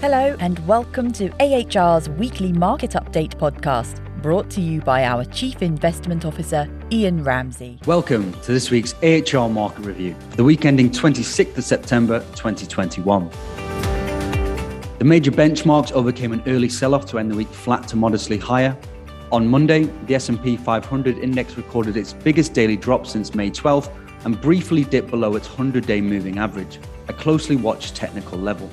Hello, and welcome to AHR's weekly market update podcast, brought to you by our Chief Investment Officer, Ian Ramsey. Welcome to this week's AHR market review for the week ending 26th of September 2021. The major benchmarks overcame an early sell-off to end the week flat to modestly higher. On Monday, the S&P 500 index recorded its biggest daily drop since May 12th and briefly dipped below its 100-day moving average, a closely watched technical level.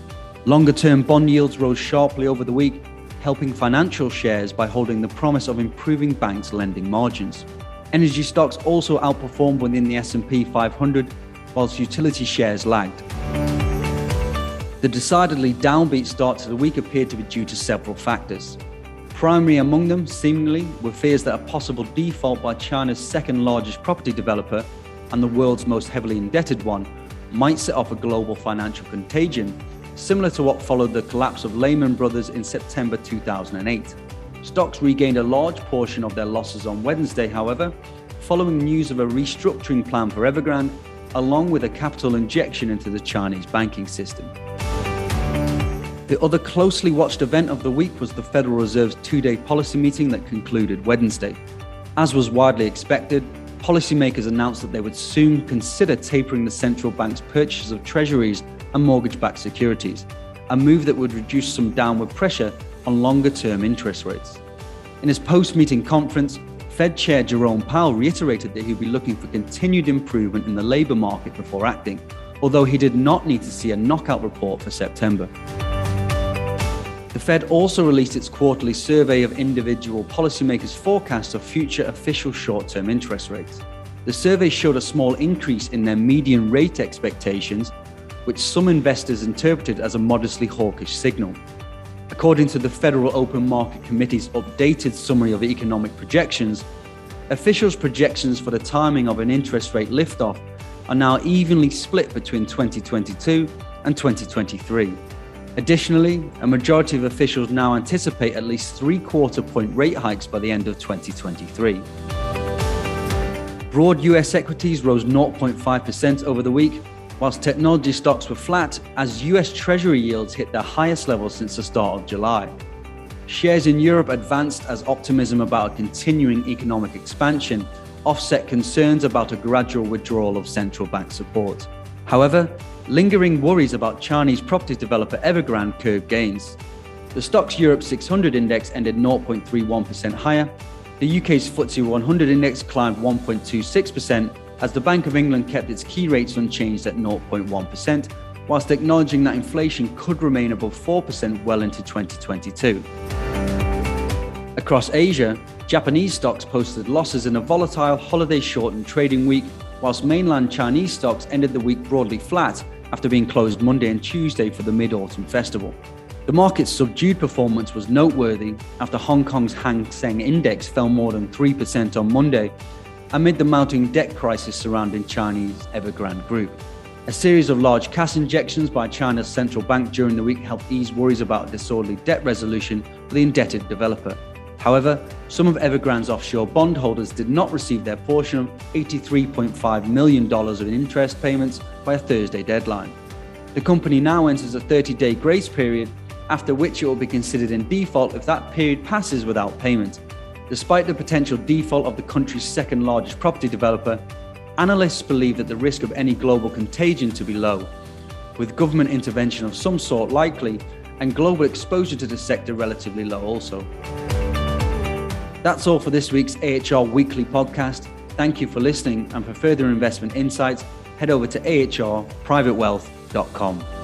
Longer term bond yields rose sharply over the week, helping financial shares by holding the promise of improving banks' lending margins. Energy stocks also outperformed within the S&P 500, whilst utility shares lagged. The decidedly downbeat start to the week appeared to be due to several factors. Primary among them, seemingly, were fears that a possible default by China's second largest property developer and the world's most heavily indebted one might set off a global financial contagion similar to what followed the collapse of Lehman Brothers in September 2008. Stocks regained a large portion of their losses on Wednesday, however, following news of a restructuring plan for Evergrande, along with a capital injection into the Chinese banking system. The other closely watched event of the week was the Federal Reserve's two day policy meeting that concluded Wednesday. As was widely expected, policymakers announced that they would soon consider tapering the central bank's purchases of treasuries and mortgage backed securities, a move that would reduce some downward pressure on longer term interest rates. In his post meeting conference, Fed Chair Jerome Powell reiterated that he'd be looking for continued improvement in the labour market before acting, although he did not need to see a knockout report for September. The Fed also released its quarterly survey of individual policymakers' forecasts of future official short term interest rates. The survey showed a small increase in their median rate expectations which some investors interpreted as a modestly hawkish signal. According to the Federal Open Market Committee's updated summary of economic projections, officials' projections for the timing of an interest rate liftoff are now evenly split between 2022 and 2023. Additionally, a majority of officials now anticipate at least three quarter point rate hikes by the end of 2023. Broad US equities rose 0.5% over the week, whilst technology stocks were flat as US Treasury yields hit their highest level since the start of July. Shares in Europe advanced as optimism about a continuing economic expansion offset concerns about a gradual withdrawal of central bank support. However, lingering worries about Chinese property developer Evergrande curbed gains. The STOXX Europe 600 index ended 0.31% higher. The UK's FTSE 100 index climbed 1.26%, as the Bank of England kept its key rates unchanged at 0.1%, whilst acknowledging that inflation could remain above 4% well into 2022. Across Asia, Japanese stocks posted losses in a volatile holiday shortened trading week, whilst mainland Chinese stocks ended the week broadly flat after being closed Monday and Tuesday for the Mid Autumn Festival. The market's subdued performance was noteworthy after Hong Kong's Hang Seng Index fell more than 3% on Monday amid the mounting debt crisis surrounding Chinese Evergrande Group. A series of large cash injections by China's central bank during the week helped ease worries about disorderly debt resolution for the indebted developer. However, some of Evergrande's offshore bondholders did not receive their portion of $83.5 million in interest payments by a Thursday deadline. The company now enters a 30 day grace period, after which it will be considered in default if that period passes without payment. Despite the potential default of the country's second largest property developer, analysts believe that the risk of any global contagion to be low, with government intervention of some sort likely and global exposure to the sector relatively low also. That's all for this week's AHR Weekly podcast. Thank you for listening, and for further investment insights, head over to ahrprivatewealth.com.